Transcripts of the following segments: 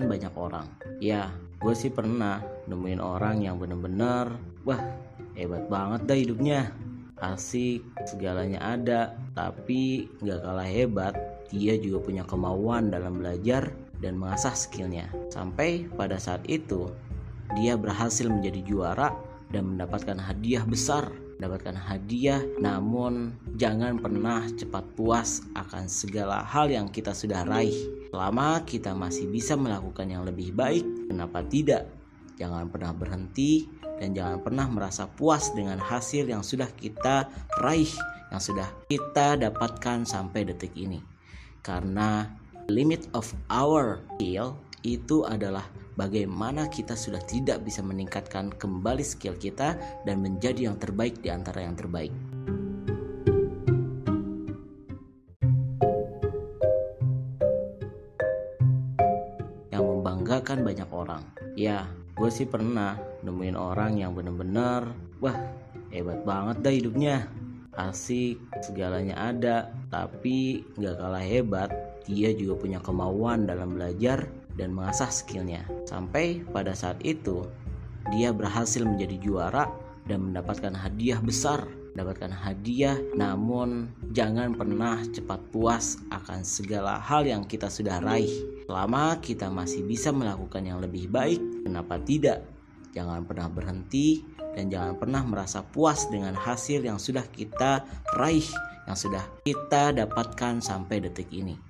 banyak orang. Ya, gue sih pernah nemuin orang yang bener-bener, wah hebat banget dah hidupnya. Asik, segalanya ada, tapi gak kalah hebat, dia juga punya kemauan dalam belajar dan mengasah skillnya. Sampai pada saat itu, dia berhasil menjadi juara dan mendapatkan hadiah besar mendapatkan hadiah namun jangan pernah cepat puas akan segala hal yang kita sudah raih. Selama kita masih bisa melakukan yang lebih baik kenapa tidak? Jangan pernah berhenti dan jangan pernah merasa puas dengan hasil yang sudah kita raih yang sudah kita dapatkan sampai detik ini. Karena limit of our skill itu adalah bagaimana kita sudah tidak bisa meningkatkan kembali skill kita dan menjadi yang terbaik di antara yang terbaik. Yang membanggakan banyak orang. Ya, gue sih pernah nemuin orang yang bener-bener, wah hebat banget dah hidupnya. Asik, segalanya ada, tapi gak kalah hebat, dia juga punya kemauan dalam belajar dan mengasah skillnya. Sampai pada saat itu, dia berhasil menjadi juara dan mendapatkan hadiah besar. Mendapatkan hadiah, namun jangan pernah cepat puas akan segala hal yang kita sudah raih. Selama kita masih bisa melakukan yang lebih baik, kenapa tidak? Jangan pernah berhenti dan jangan pernah merasa puas dengan hasil yang sudah kita raih, yang sudah kita dapatkan sampai detik ini.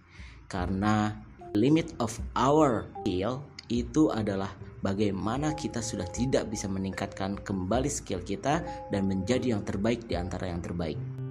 Karena limit of our skill itu adalah bagaimana kita sudah tidak bisa meningkatkan kembali skill kita dan menjadi yang terbaik di antara yang terbaik.